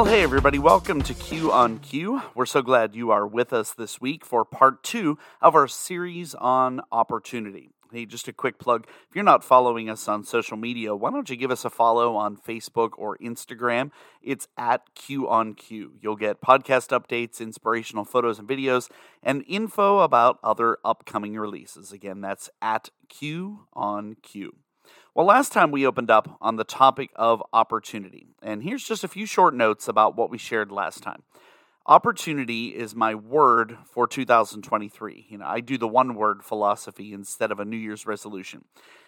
Well, hey, everybody, welcome to Q on Q. We're so glad you are with us this week for part two of our series on opportunity. Hey, just a quick plug. If you're not following us on social media, why don't you give us a follow on Facebook or Instagram? It's at Q on Q. You'll get podcast updates, inspirational photos and videos, and info about other upcoming releases. Again, that's at Q on Q. Well, last time we opened up on the topic of opportunity, and here's just a few short notes about what we shared last time. Opportunity is my word for 2023. You know, I do the one word philosophy instead of a New Year's resolution.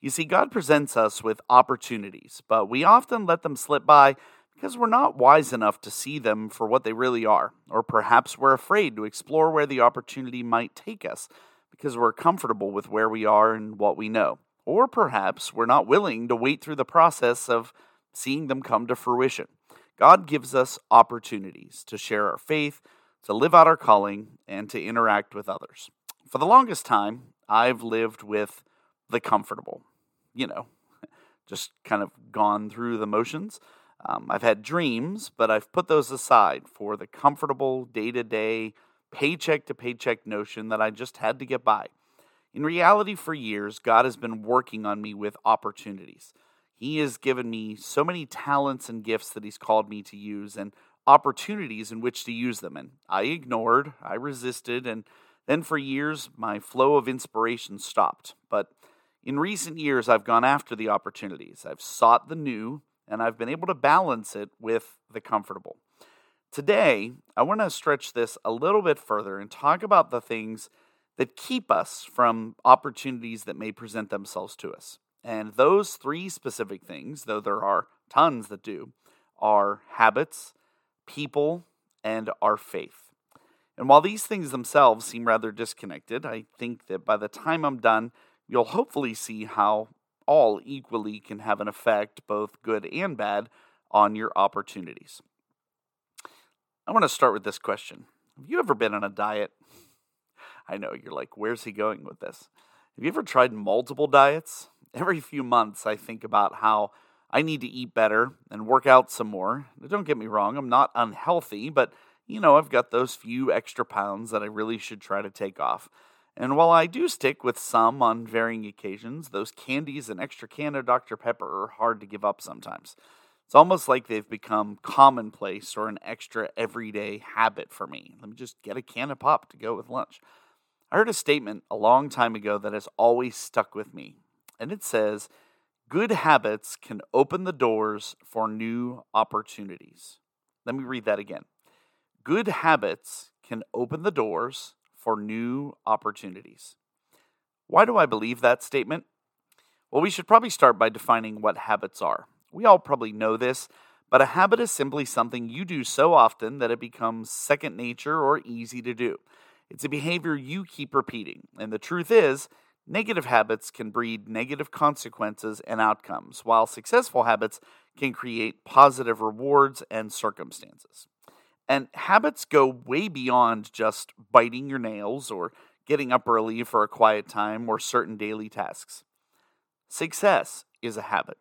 You see, God presents us with opportunities, but we often let them slip by because we're not wise enough to see them for what they really are, or perhaps we're afraid to explore where the opportunity might take us because we're comfortable with where we are and what we know. Or perhaps we're not willing to wait through the process of seeing them come to fruition. God gives us opportunities to share our faith, to live out our calling, and to interact with others. For the longest time, I've lived with the comfortable, you know, just kind of gone through the motions. Um, I've had dreams, but I've put those aside for the comfortable day to day, paycheck to paycheck notion that I just had to get by. In reality, for years, God has been working on me with opportunities. He has given me so many talents and gifts that He's called me to use and opportunities in which to use them. And I ignored, I resisted, and then for years, my flow of inspiration stopped. But in recent years, I've gone after the opportunities. I've sought the new, and I've been able to balance it with the comfortable. Today, I want to stretch this a little bit further and talk about the things that keep us from opportunities that may present themselves to us. And those three specific things, though there are tons that do, are habits, people, and our faith. And while these things themselves seem rather disconnected, I think that by the time I'm done, you'll hopefully see how all equally can have an effect, both good and bad, on your opportunities. I want to start with this question Have you ever been on a diet? I know you're like, where's he going with this? Have you ever tried multiple diets? every few months I think about how I need to eat better and work out some more. Don't get me wrong, I'm not unhealthy, but you know, I've got those few extra pounds that I really should try to take off. And while I do stick with some on varying occasions, those candies and extra can of Dr. Pepper are hard to give up sometimes. It's almost like they've become commonplace or an extra everyday habit for me. Let me just get a can of pop to go with lunch. I heard a statement a long time ago that has always stuck with me and it says, Good habits can open the doors for new opportunities. Let me read that again. Good habits can open the doors for new opportunities. Why do I believe that statement? Well, we should probably start by defining what habits are. We all probably know this, but a habit is simply something you do so often that it becomes second nature or easy to do. It's a behavior you keep repeating. And the truth is, Negative habits can breed negative consequences and outcomes, while successful habits can create positive rewards and circumstances. And habits go way beyond just biting your nails or getting up early for a quiet time or certain daily tasks. Success is a habit.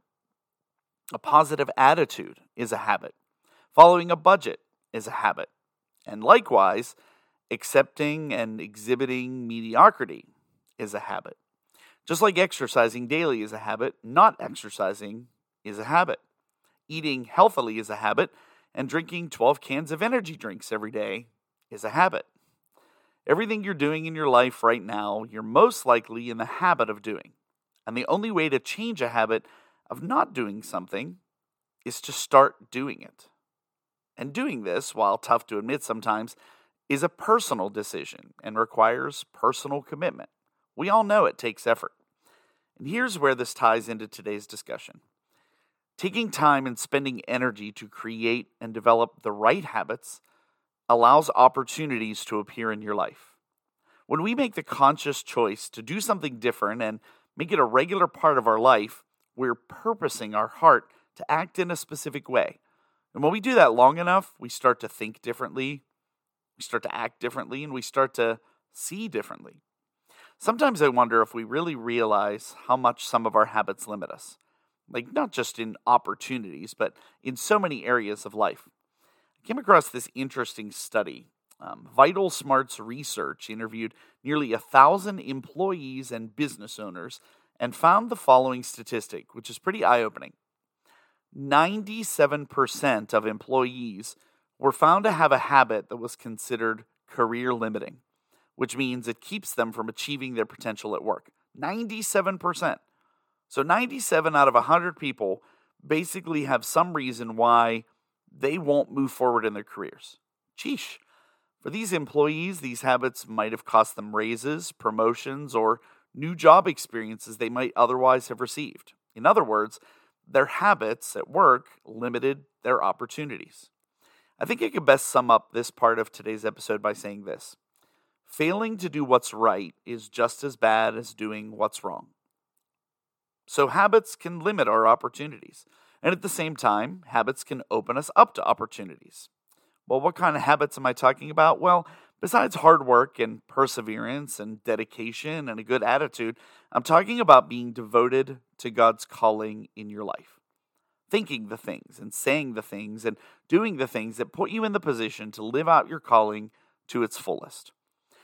A positive attitude is a habit. Following a budget is a habit. And likewise, accepting and exhibiting mediocrity is a habit. Just like exercising daily is a habit, not exercising is a habit. Eating healthily is a habit, and drinking 12 cans of energy drinks every day is a habit. Everything you're doing in your life right now, you're most likely in the habit of doing. And the only way to change a habit of not doing something is to start doing it. And doing this, while tough to admit sometimes, is a personal decision and requires personal commitment. We all know it takes effort. And here's where this ties into today's discussion. Taking time and spending energy to create and develop the right habits allows opportunities to appear in your life. When we make the conscious choice to do something different and make it a regular part of our life, we're purposing our heart to act in a specific way. And when we do that long enough, we start to think differently, we start to act differently, and we start to see differently. Sometimes I wonder if we really realize how much some of our habits limit us. Like, not just in opportunities, but in so many areas of life. I came across this interesting study. Um, Vital Smarts Research interviewed nearly a thousand employees and business owners and found the following statistic, which is pretty eye opening 97% of employees were found to have a habit that was considered career limiting, which means it keeps them from achieving their potential at work. 97%. So 97 out of 100 people basically have some reason why they won't move forward in their careers. Sheesh. For these employees, these habits might have cost them raises, promotions, or new job experiences they might otherwise have received. In other words, their habits at work limited their opportunities. I think I could best sum up this part of today's episode by saying this Failing to do what's right is just as bad as doing what's wrong. So, habits can limit our opportunities. And at the same time, habits can open us up to opportunities. Well, what kind of habits am I talking about? Well, besides hard work and perseverance and dedication and a good attitude, I'm talking about being devoted to God's calling in your life. Thinking the things and saying the things and doing the things that put you in the position to live out your calling to its fullest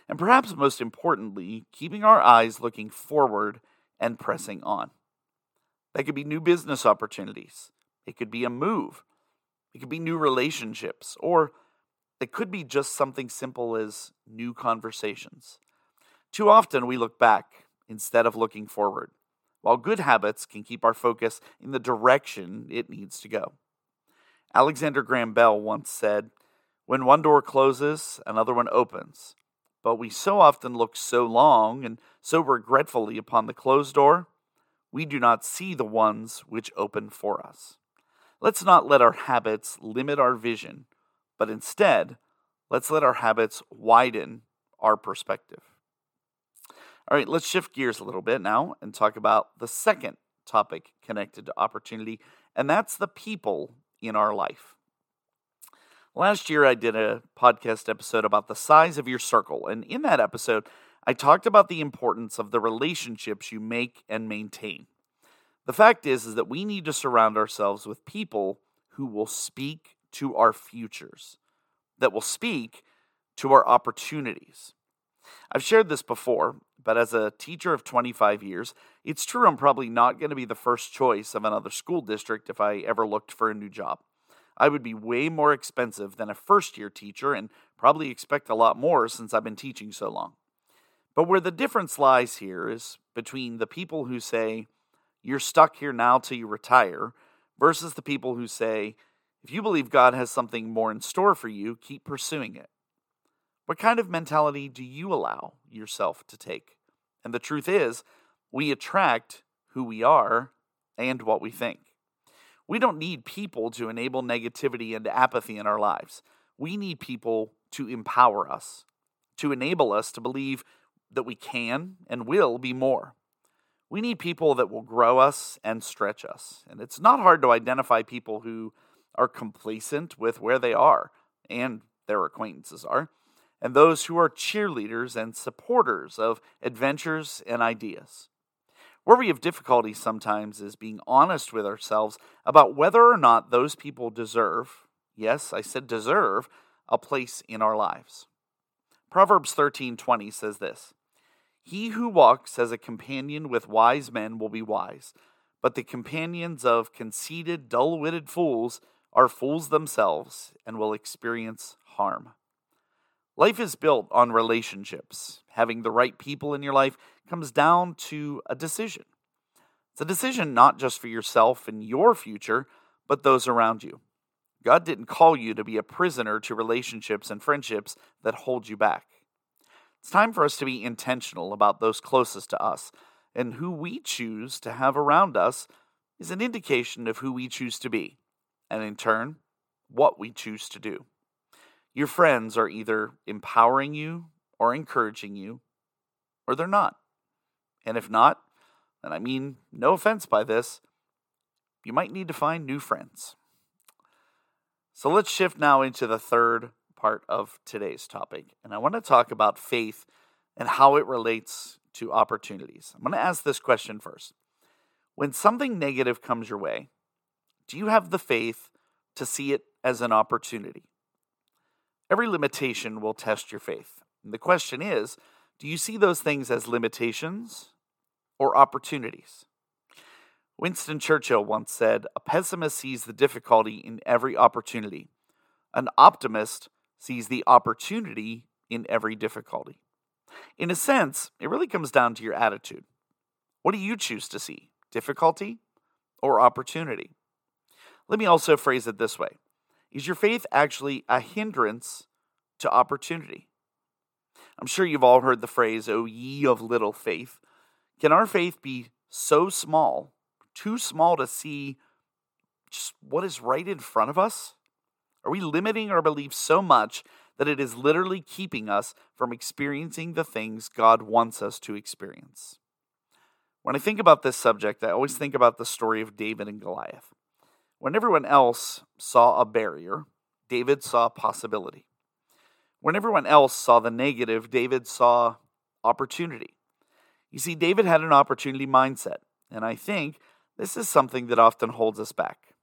and perhaps most importantly, keeping our eyes looking forward and pressing on. That could be new business opportunities, it could be a move, it could be new relationships, or it could be just something simple as new conversations. Too often we look back instead of looking forward, while good habits can keep our focus in the direction it needs to go. Alexander Graham Bell once said, When one door closes, another one opens. But we so often look so long and so regretfully upon the closed door, we do not see the ones which open for us. Let's not let our habits limit our vision, but instead, let's let our habits widen our perspective. All right, let's shift gears a little bit now and talk about the second topic connected to opportunity, and that's the people in our life. Last year, I did a podcast episode about the size of your circle. And in that episode, I talked about the importance of the relationships you make and maintain. The fact is, is that we need to surround ourselves with people who will speak to our futures, that will speak to our opportunities. I've shared this before, but as a teacher of 25 years, it's true I'm probably not going to be the first choice of another school district if I ever looked for a new job. I would be way more expensive than a first year teacher and probably expect a lot more since I've been teaching so long. But where the difference lies here is between the people who say, you're stuck here now till you retire, versus the people who say, if you believe God has something more in store for you, keep pursuing it. What kind of mentality do you allow yourself to take? And the truth is, we attract who we are and what we think. We don't need people to enable negativity and apathy in our lives. We need people to empower us, to enable us to believe that we can and will be more. We need people that will grow us and stretch us. And it's not hard to identify people who are complacent with where they are and their acquaintances are, and those who are cheerleaders and supporters of adventures and ideas. Where we have difficulty sometimes is being honest with ourselves about whether or not those people deserve, yes, I said deserve, a place in our lives. Proverbs 13:20 says this: He who walks as a companion with wise men will be wise, but the companions of conceited, dull-witted fools are fools themselves and will experience harm. Life is built on relationships. Having the right people in your life comes down to a decision. It's a decision not just for yourself and your future, but those around you. God didn't call you to be a prisoner to relationships and friendships that hold you back. It's time for us to be intentional about those closest to us, and who we choose to have around us is an indication of who we choose to be, and in turn, what we choose to do. Your friends are either empowering you or encouraging you, or they're not. And if not, and I mean no offense by this, you might need to find new friends. So let's shift now into the third part of today's topic. And I want to talk about faith and how it relates to opportunities. I'm going to ask this question first. When something negative comes your way, do you have the faith to see it as an opportunity? Every limitation will test your faith. And the question is do you see those things as limitations or opportunities? Winston Churchill once said, A pessimist sees the difficulty in every opportunity. An optimist sees the opportunity in every difficulty. In a sense, it really comes down to your attitude. What do you choose to see? Difficulty or opportunity? Let me also phrase it this way Is your faith actually a hindrance to opportunity? I'm sure you've all heard the phrase, O ye of little faith. Can our faith be so small too small to see just what is right in front of us? Are we limiting our beliefs so much that it is literally keeping us from experiencing the things God wants us to experience? When I think about this subject, I always think about the story of David and Goliath. When everyone else saw a barrier, David saw possibility. When everyone else saw the negative, David saw opportunity. You see, David had an opportunity mindset, and I think this is something that often holds us back.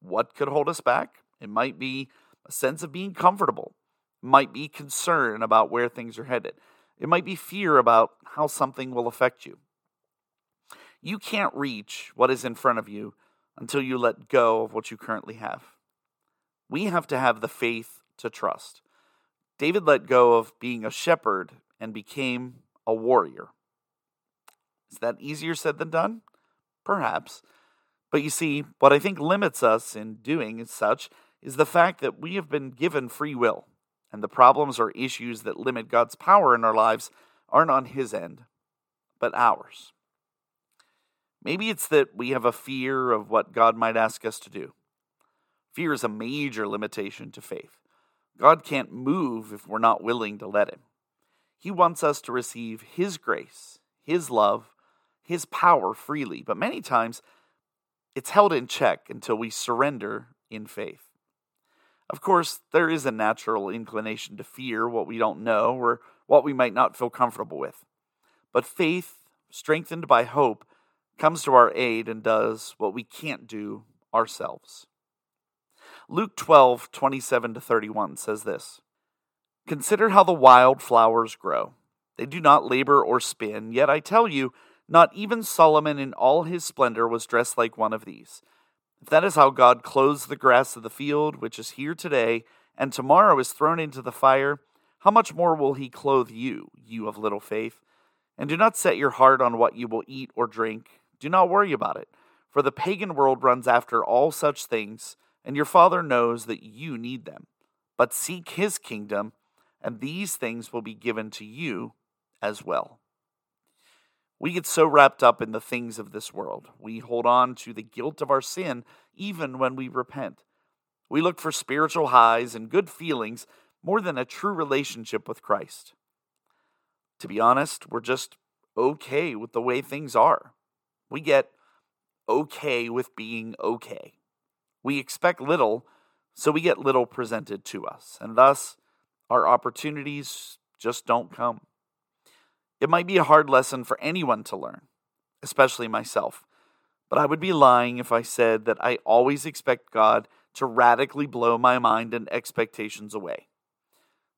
What could hold us back? It might be a sense of being comfortable, it might be concern about where things are headed, it might be fear about how something will affect you. You can't reach what is in front of you until you let go of what you currently have. We have to have the faith to trust. David let go of being a shepherd and became a warrior. Is that easier said than done? Perhaps. But you see, what I think limits us in doing as such is the fact that we have been given free will, and the problems or issues that limit God's power in our lives aren't on His end, but ours. Maybe it's that we have a fear of what God might ask us to do. Fear is a major limitation to faith. God can't move if we're not willing to let Him. He wants us to receive His grace, His love, his power freely, but many times it's held in check until we surrender in faith. Of course, there is a natural inclination to fear what we don't know or what we might not feel comfortable with. But faith, strengthened by hope, comes to our aid and does what we can't do ourselves. Luke 12, 27 to 31 says this Consider how the wild flowers grow. They do not labor or spin, yet I tell you, not even Solomon in all his splendor was dressed like one of these. If that is how God clothes the grass of the field, which is here today, and tomorrow is thrown into the fire, how much more will he clothe you, you of little faith? And do not set your heart on what you will eat or drink. Do not worry about it, for the pagan world runs after all such things, and your Father knows that you need them. But seek his kingdom, and these things will be given to you as well. We get so wrapped up in the things of this world. We hold on to the guilt of our sin even when we repent. We look for spiritual highs and good feelings more than a true relationship with Christ. To be honest, we're just okay with the way things are. We get okay with being okay. We expect little, so we get little presented to us, and thus our opportunities just don't come. It might be a hard lesson for anyone to learn, especially myself, but I would be lying if I said that I always expect God to radically blow my mind and expectations away.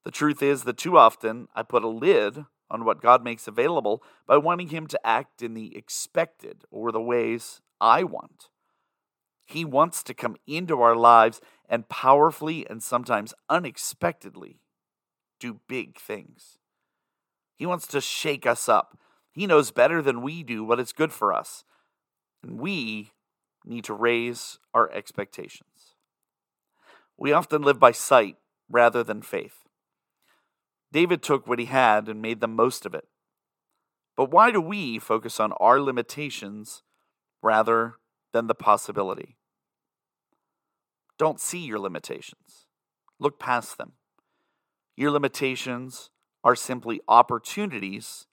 The truth is that too often I put a lid on what God makes available by wanting Him to act in the expected or the ways I want. He wants to come into our lives and powerfully and sometimes unexpectedly do big things. He wants to shake us up. He knows better than we do what is good for us. And we need to raise our expectations. We often live by sight rather than faith. David took what he had and made the most of it. But why do we focus on our limitations rather than the possibility? Don't see your limitations, look past them. Your limitations are simply opportunities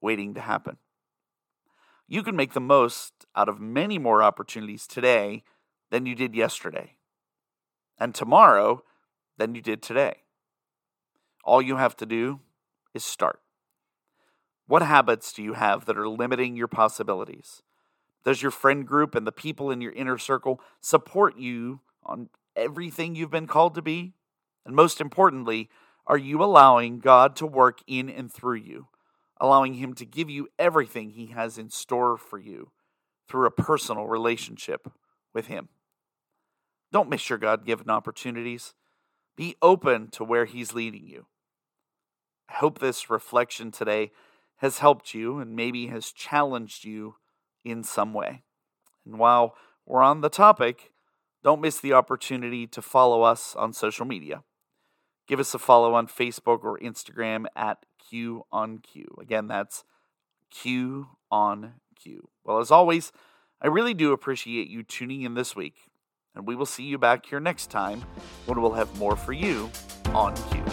waiting to happen. You can make the most out of many more opportunities today than you did yesterday, and tomorrow than you did today. All you have to do is start. What habits do you have that are limiting your possibilities? Does your friend group and the people in your inner circle support you on everything you've been called to be? And most importantly, are you allowing God to work in and through you, allowing Him to give you everything He has in store for you through a personal relationship with Him? Don't miss your God given opportunities. Be open to where He's leading you. I hope this reflection today has helped you and maybe has challenged you in some way. And while we're on the topic, don't miss the opportunity to follow us on social media. Give us a follow on Facebook or Instagram at Q on Q. Again, that's Q on Q. Well, as always, I really do appreciate you tuning in this week, and we will see you back here next time when we'll have more for you on Q.